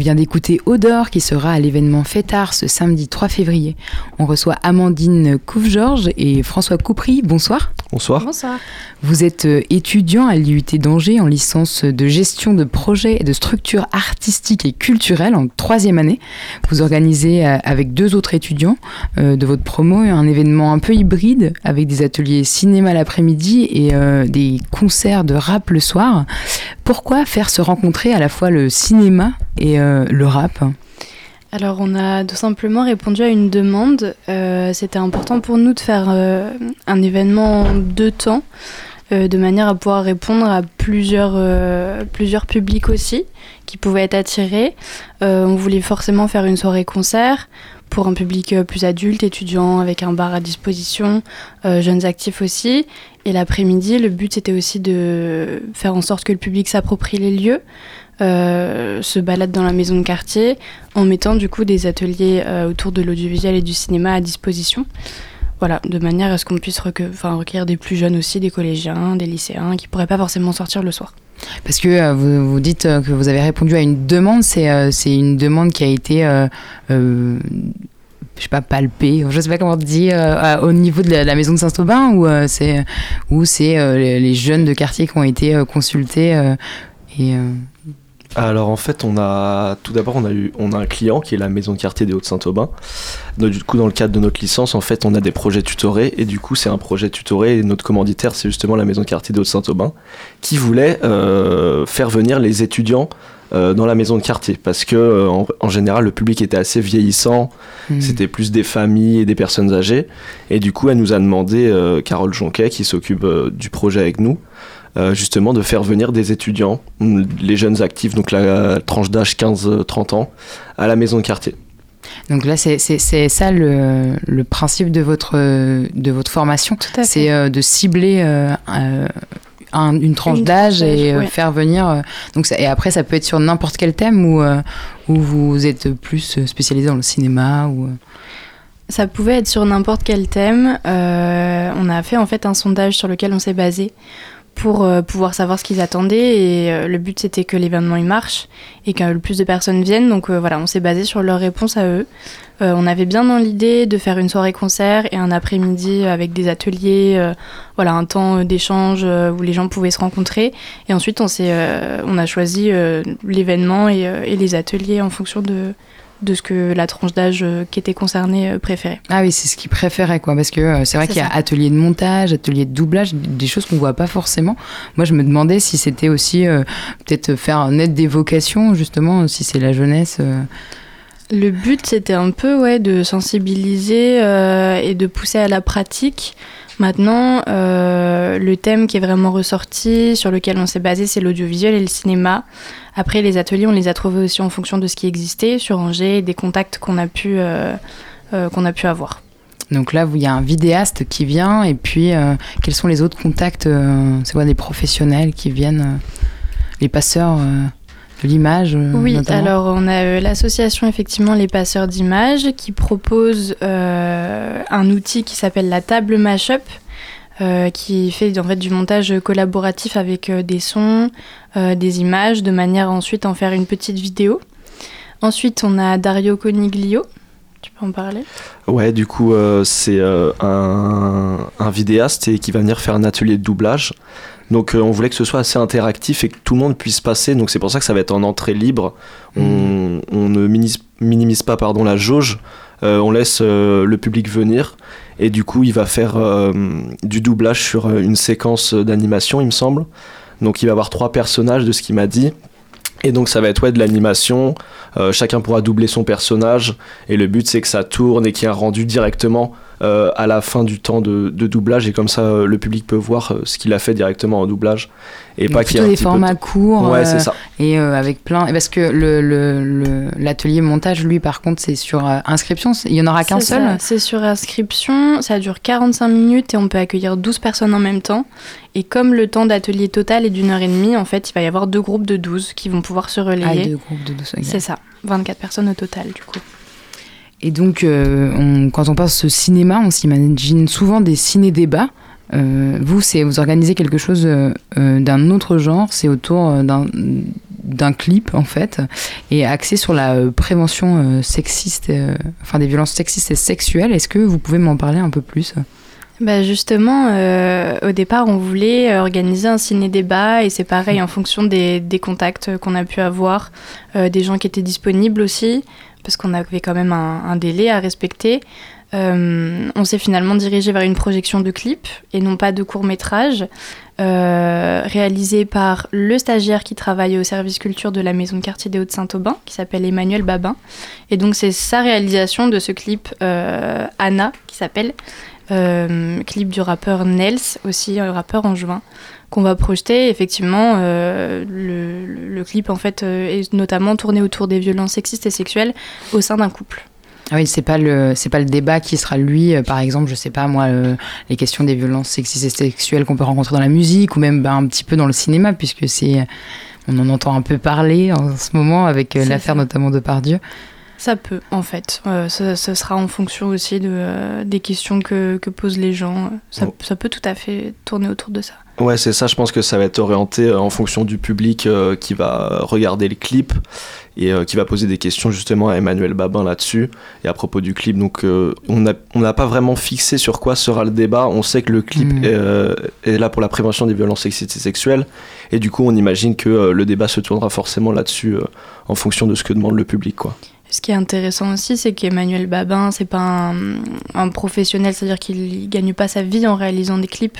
vient d'écouter Odor qui sera à l'événement Fêtard ce samedi 3 février. On reçoit Amandine Couve-Georges et François Coupry. Bonsoir. Bonsoir. Bonsoir. Vous êtes euh, étudiant à l'IUT d'Angers en licence de gestion de projets et de structures artistiques et culturelles en troisième année. Vous organisez euh, avec deux autres étudiants euh, de votre promo un événement un peu hybride avec des ateliers cinéma l'après-midi et des concerts de rap le soir. Pourquoi faire se rencontrer à la fois le cinéma et euh, le rap Alors on a tout simplement répondu à une demande. Euh, C'était important pour nous de faire euh, un événement en deux temps. de manière à pouvoir répondre à plusieurs, plusieurs publics aussi qui pouvaient être attirés. on voulait forcément faire une soirée concert pour un public plus adulte, étudiant, avec un bar à disposition, jeunes actifs aussi. Et l'après-midi, le but c'était aussi de faire en sorte que le public s'approprie les lieux. Euh, se balade dans la maison de quartier en mettant du coup des ateliers euh, autour de l'audiovisuel et du cinéma à disposition. Voilà, de manière à ce qu'on puisse recueillir des plus jeunes aussi, des collégiens, des lycéens qui pourraient pas forcément sortir le soir. Parce que euh, vous, vous, dites que vous avez répondu à une demande, c'est une demande qui a été je sais pas, palpé, je sais pas comment dire, au niveau de la, maison de Saint-Aubin, ou c'est où c'est les, jeunes de quartier qui ont été consultés et alors en fait, on a tout d'abord on a eu on a un client qui est la maison de quartier des Hauts-de-Saint-Aubin. Du coup, dans le cadre de notre licence, en fait, on a des projets tutorés. Et du coup, c'est un projet tutoré. Et notre commanditaire, c'est justement la maison de quartier des Hauts-de-Saint-Aubin qui voulait euh, faire venir les étudiants euh, dans la maison de quartier. Parce que euh, en, général le public était assez vieillissant, hmm. c'était plus des familles et des personnes âgées. Et du coup elle nous a demandé Carole Jonquet qui s'occupe du projet avec nous justement de faire venir des étudiants, les jeunes actifs, donc la tranche d'âge 15-30 ans, à la maison de quartier. Donc là, c'est ça le, le, principe de votre, de votre formation, c'est euh, de cibler euh, une tranche d'âge et faire venir. donc et après, ça peut être sur n'importe quel thème ou où vous êtes plus spécialisé dans le cinéma ou. Ça pouvait être sur n'importe quel thème. on a fait en fait un sondage sur lequel on s'est basé pour euh, pouvoir savoir ce qu'ils attendaient. Et euh, le but, c'était que l'événement il marche et que le plus de personnes viennent. Donc euh, voilà, on s'est basé sur leurs réponses à eux. on avait bien dans l'idée de faire une soirée concert et un après-midi avec des ateliers, voilà, un temps d'échange où les gens pouvaient se rencontrer. Et ensuite, on, on a choisi l'événement et, les ateliers en fonction de, de ce que la tranche d'âge euh, qui était concernée euh, préférait. Ah oui, c'est ce qu'ils préféraient, quoi. Parce que euh, c'est vrai qu'il y a atelier de montage, atelier de doublage, des choses qu'on voit pas forcément. Moi, je me demandais si c'était aussi peut-être faire un aide d'évocation, justement, si c'est la jeunesse. Le but, c'était un peu ouais, de sensibiliser et de pousser à la pratique. Maintenant, le thème qui est vraiment ressorti, sur lequel on s'est basé, c'est l'audiovisuel et le cinéma. Après, les ateliers, on les a trouvés aussi en fonction de ce qui existait sur Angers des contacts qu'on a, pu, euh, euh, a pu avoir. Donc là, il y a un vidéaste qui vient, et puis euh, quels sont les autres contacts C'est quoi des professionnels qui viennent Les passeurs l'image Oui, alors on a l'association effectivement Les Passeurs d'Images qui propose un outil qui s'appelle la table Mashup. Euh, qui fait en fait du montage collaboratif avec euh, des sons, euh, des images, de manière à ensuite en faire une petite vidéo. Ensuite, on a Dario Coniglio. Tu peux en parler? Ouais, du coup, c'est un, un, vidéaste et qui va venir faire un atelier de doublage. Donc on voulait que ce soit assez interactif et que tout le monde puisse passer. Donc c'est pour ça que ça va être en entrée libre. On, on, ne minimise, minimise, pas pardon, la jauge. on laisse le public venir et du coup, il va faire euh, du doublage sur euh, une séquence d'animation, il me semble. Donc il va avoir trois personnages de ce qu'il m'a dit. Et donc ça va être ouais, de l'animation, euh, chacun pourra doubler son personnage, et le but c'est que ça tourne et qu'il y ait un rendu directement euh, à la fin du temps de, doublage et comme ça euh, le public peut voir euh, ce qu'il a fait directement en doublage et pas qu'il y ait des formats courts ouais, c'est ça. et avec plein parce que le, l'atelier montage lui par contre c'est sur inscription il y en aura qu'un seul c'est sur inscription ça dure 45 minutes et on peut accueillir 12 personnes en même temps. Et comme le temps d'atelier total est d'une heure et demie en fait il va y avoir deux groupes de 12 qui vont pouvoir se relayer. ah, deux groupes de 12 c'est ça 24 personnes au total du coup et donc, euh, quand on pense au cinéma, on s'imagine souvent des ciné-débats. Euh, vous, vous organisez quelque chose euh, d'un autre genre, c'est autour d'un clip en fait, et axé sur la prévention sexiste, enfin des violences sexistes et sexuelles. Est-ce que vous pouvez m'en parler un peu plus? Bah justement, au départ, on voulait organiser un ciné-débat et c'est pareil en fonction des contacts qu'on a pu avoir, des gens qui étaient disponibles aussi parce qu'on avait quand même un, délai à respecter. Euh, on s'est finalement dirigé vers une projection de clip et non pas de court métrage, euh, réalisé par le stagiaire qui travaille au service culture de la maison de quartier des Hauts-de-Saint-Aubin, qui s'appelle Emmanuel Babin. Et donc c'est sa réalisation de ce clip, euh, Anna, qui s'appelle, Euh, clip du rappeur Nels, aussi un rappeur en juin, qu'on va projeter. Effectivement, euh, le, le, clip en fait euh, est notamment tourné autour des violences sexistes et sexuelles au sein d'un couple. Ah oui, c'est pas le c'est pas le débat qui sera lui, euh, par exemple, je sais pas moi, euh, les questions des violences sexistes et sexuelles qu'on peut rencontrer dans la musique ou même bah, un petit peu dans le cinéma, puisque c'est on en entend un peu parler en ce moment avec euh, l'affaire notamment de Pardieu. Ça peut, en fait. Euh, ce, ce sera en fonction aussi de, euh, des questions que, que posent les gens. Ça, Oh. ça peut tout à fait tourner autour de ça. Ouais, c'est ça. Je pense que ça va être orienté euh, en fonction du public euh, qui va regarder le clip et euh, qui va poser des questions justement à Emmanuel Babin là-dessus et à propos du clip. Donc, euh, on n'a on pas vraiment fixé sur quoi sera le débat. On sait que le clip Mhm. est, est là pour la prévention des violences sexistes et sexuelles. Et du coup, on imagine que le débat se tournera forcément là-dessus en fonction de ce que demande le public, quoi. Ce qui est intéressant aussi, c'est qu'Emmanuel Babin, c'est pas un, un professionnel, c'est-à-dire qu'il gagne pas sa vie en réalisant des clips.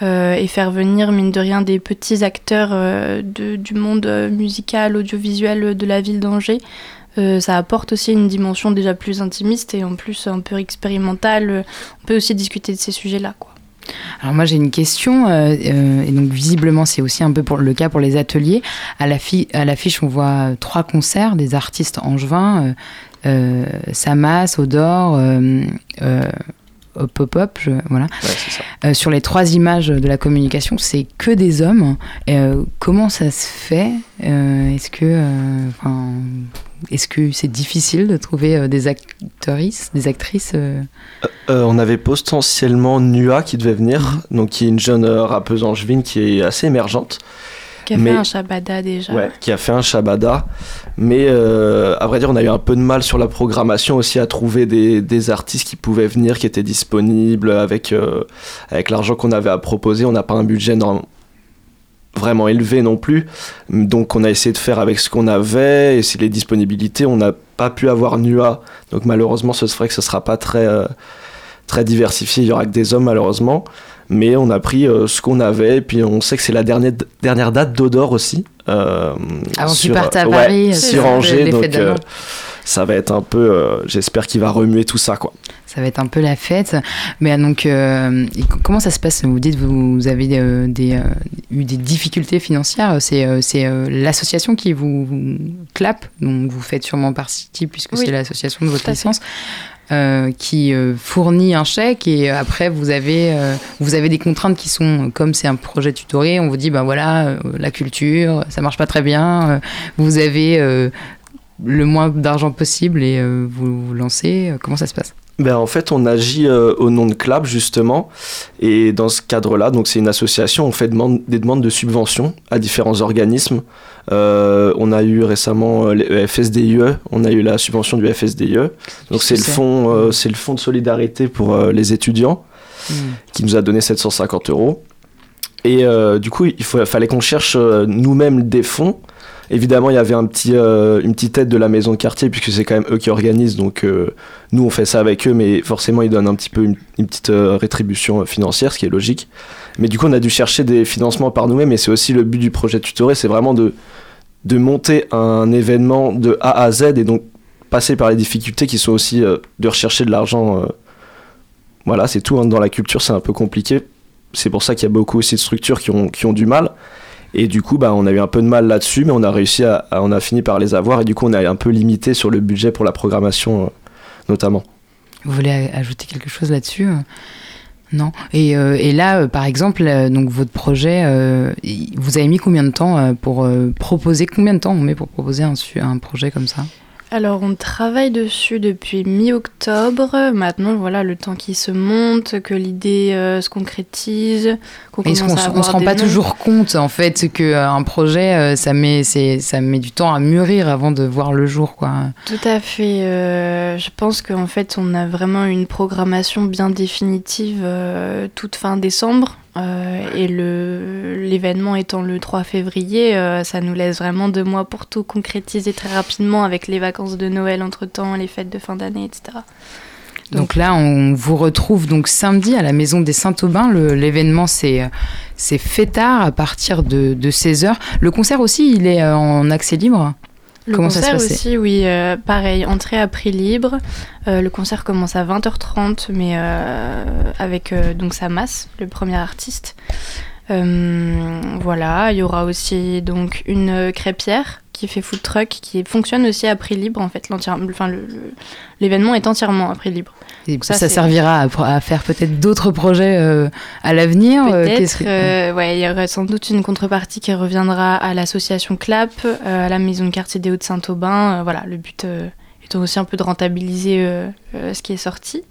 Euh, et faire venir, mine de rien, des petits acteurs euh, de- du monde euh, musical, audiovisuel de la ville d'Angers, ça apporte aussi une dimension déjà plus intimiste et en plus un peu expérimentale. On peut aussi discuter de ces sujets-là. Alors moi j'ai une question, et donc visiblement c'est aussi un peu le cas pour les ateliers. À l'affi- à l'affiche on voit trois concerts des artistes angevins, Samas, Odor, Pop-Up, voilà. Euh, sur les trois images de la communication, c'est que des hommes. Euh, comment ça se fait Euh, Est-ce que, est-ce que c'est difficile de trouver des actrices, des actrices on avait potentiellement Nua qui devait venir, donc qui est une jeune rappeuse angevine qui est assez émergente. Qui a Mais- fait un Shabada déjà. Ouais, qui a fait un Shabada. Mais euh, à vrai dire, on a eu un peu de mal sur la programmation aussi à trouver des, des artistes qui pouvaient venir, qui étaient disponibles avec, euh, avec l'argent qu'on avait à proposer. On n'a pas un budget vraiment élevé non plus. Donc on a essayé de faire avec ce qu'on avait et si les disponibilités, on n'a pas pu avoir Nua. Donc malheureusement, ce serait que ce sera pas très, euh, très diversifié. Il y aura que des hommes malheureusement. Mais on a pris euh, ce qu'on avait et puis on sait que c'est la dernière, dernière date d'Odor aussi. euh, Avant qu'il sur- parte à ouais, Paris, sur euh, Angers. l'effet Donc euh, ça va être un peu. euh, J'espère qu'il va remuer tout ça quoi. Ça va être un peu la fête. Mais euh, donc, euh, comment ça se passe? Vous dites que vous avez euh, des, euh, eu des difficultés financières. C'est euh, c'est, euh, l'association qui vous, vous clappe, donc vous faites sûrement partie puisque Oui, c'est l'association de votre fait. Euh, qui euh, fournit un chèque et après vous avez euh, vous avez des contraintes qui sont comme c'est un projet tutoré on vous dit ben voilà euh, la culture ça marche pas très bien euh, vous avez le moins d'argent possible et euh, vous vous lancez Euh, comment ça se passe? Ben, en fait, on agit euh, au nom de CLAP, justement. Et dans ce cadre-là, donc c'est une association, on fait demande- des demandes de subventions à différents organismes. Euh, on a eu récemment euh, le FSDIE, on a eu la subvention du FSDIE. Donc c'est le, fonds, c'est le fonds de solidarité pour les étudiants qui nous a donné 750 euros. Et euh, du coup, il fallait qu'on cherche euh, nous-mêmes des fonds. Évidemment, il y avait euh, une petite aide de la maison de quartier, puisque c'est quand même eux qui organisent. Donc, nous, on fait ça avec eux, mais forcément, ils donnent un petit peu une, petite rétribution financière, ce qui est logique. Mais du coup, on a dû chercher des financements par nous-mêmes, et c'est aussi le but du projet tutoré, c'est vraiment de, monter un événement de A à Z, et donc passer par les difficultés qui sont aussi de rechercher de l'argent. voilà, c'est tout. hein. Dans la culture, c'est un peu compliqué. C'est pour ça qu'il y a beaucoup aussi de structures qui ont, qui ont du mal. Et du coup, bah, on a eu un peu de mal là-dessus, mais on a réussi à, à- on a fini par les avoir. Et du coup, on a un peu limité sur le budget pour la programmation, euh, notamment. Vous voulez ajouter quelque chose là-dessus euh? Non. Et, euh, et là, par exemple, donc votre projet, vous avez mis combien de temps pour proposer Combien de temps on met pour proposer un, un projet comme ça? Alors, on travaille dessus depuis mi-octobre. Maintenant, voilà, le temps qui se monte, que l'idée euh, se concrétise, qu'on Est-ce qu'on à s- on se rend pas noms. toujours compte en fait que euh, un projet, euh, ça met, c'est, ça met du temps à mûrir avant de voir le jour, quoi. Tout à fait. je pense qu'en fait, on a vraiment une programmation bien définitive toute fin décembre. Euh, et l'événement étant le 3 février, euh, ça nous laisse vraiment deux mois pour tout concrétiser très rapidement avec les vacances de Noël entre-temps, les fêtes de fin d'année, etc. Donc là, on vous retrouve donc samedi à la Maison des Saint-Aubin. L'événement, c'est, c'est fêtard à partir de, de 16h. Le concert aussi, il est euh, en accès libre? Le Comment ça concert se passait aussi, oui, euh, pareil, entrée à prix libre. Euh, le concert commence à 20h30, mais euh, avec donc sa masse, le premier artiste. Voilà, il y aura aussi donc une crêpière qui fait food truck, qui fonctionne aussi à prix libre en fait. Enfin, l'événement est entièrement à prix libre. Et Donc ça, servira à, à faire peut-être d'autres projets euh, à l'avenir. euh, Peut-être, euh, ouais, il y aura sans doute une contrepartie qui reviendra à l'association CLAP, euh, à la maison de quartier des Hauts-de-Saint-Aubin. Voilà, le but étant aussi un peu de rentabiliser ce qui est sorti.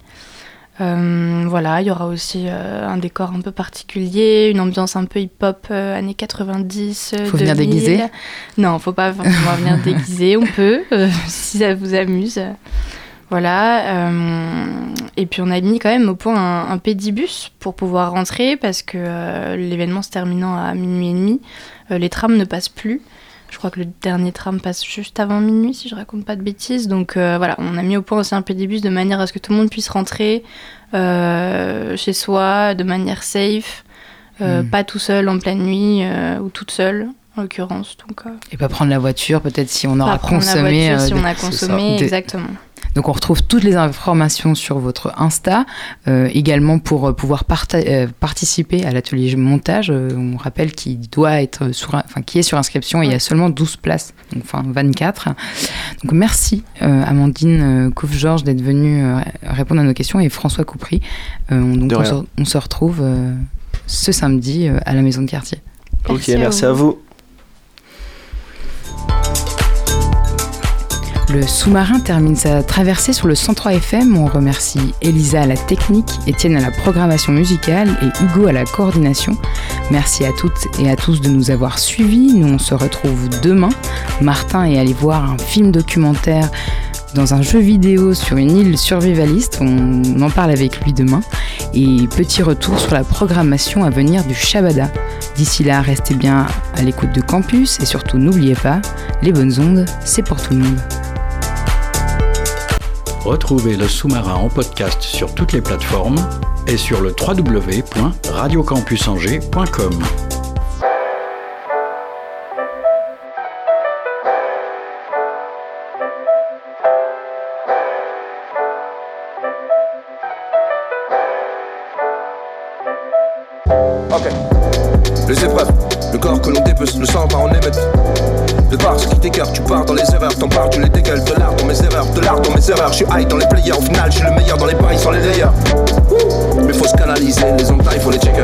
Euh, voilà, il y aura aussi euh, un décor un peu particulier, une ambiance un peu hip-hop euh, années 90. euh, Faut venir 2000. déguisé Non, faut pas forcément venir déguisé, on peut, si ça vous amuse. Voilà. et puis on a mis quand même au point un, un pédibus pour pouvoir rentrer parce que l'événement se terminant à minuit et demi, les trams ne passent plus. Je crois que le dernier tram passe juste avant minuit, si je raconte pas de bêtises. Donc euh, voilà, on a mis au point aussi un pédibus de manière à ce que tout le monde puisse rentrer euh, chez soi de manière safe, euh, Mm. pas tout seul en pleine nuit ou toute seule en l'occurrence. Donc Et pas prendre la voiture, peut-être si on aura consommé. voiture si on a consommé, exactement. Donc on retrouve toutes les informations sur votre Insta, euh, également pour euh, pouvoir parta- euh, participer à l'atelier montage. euh, on rappelle qu'il doit être sur, enfin qui est sur inscription. et Il y a seulement 12 places, donc enfin 24. Donc merci euh, Amandine euh, Couffe-Georges d'être venue euh, répondre à nos questions et François Coupry. Euh, on, donc se, on se retrouve euh, ce samedi euh, à la maison de quartier. ok, merci à vous. Le sous-marin termine sa traversée sur le 103 FM. On remercie Elisa à la technique, Étienne à la programmation musicale et Hugo à la coordination. Merci à toutes et à tous de nous avoir suivis. Nous, on se retrouve demain. Martin est allé voir un film documentaire dans un jeu vidéo sur une île survivaliste. On en parle avec lui demain. Et petit retour sur la programmation à venir du Shabada. D'ici là, restez bien à l'écoute de Campus et surtout n'oubliez pas, les bonnes ondes, c'est pour tout le monde. Retrouvez le sous-marin en podcast sur toutes les plateformes et sur le www.radiocampusangers.com. Les épreuves, le corps que l'on dépece, le sang part en émeute. De par ce qui t'écarte, tu pars dans les erreurs, t'en pars, tu les dégueules. De l'art dans mes erreurs, de l'art dans mes erreurs. Je suis high dans les players, au final, je suis le meilleur dans les paris sans les layers. Mais faut se canaliser, les entailles, faut les checker.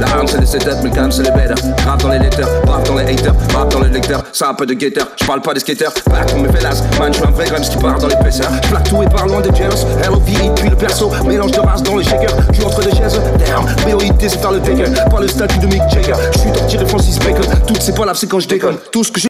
La harne, c'est les setups, mais le calme, c'est les better. Rap dans les lecteurs, rap dans les haters, rap dans les lecteurs. C'est un peu de guetteur, je parle pas des skaters. Back pour mes fellas, man, je suis un vrai qui part dans l'épaisseur. Je plaque tout et par loin des jealous. LOVE, puis le perso, mélange de race dans le shaker. Je entre deux chaises, damn. BOIT, c'est faire le taker. Pas le statut de Mick Jagger. Je suis torturé Francis Bacon. Toutes ces palabres, c'est quand je déconne. Tout ce que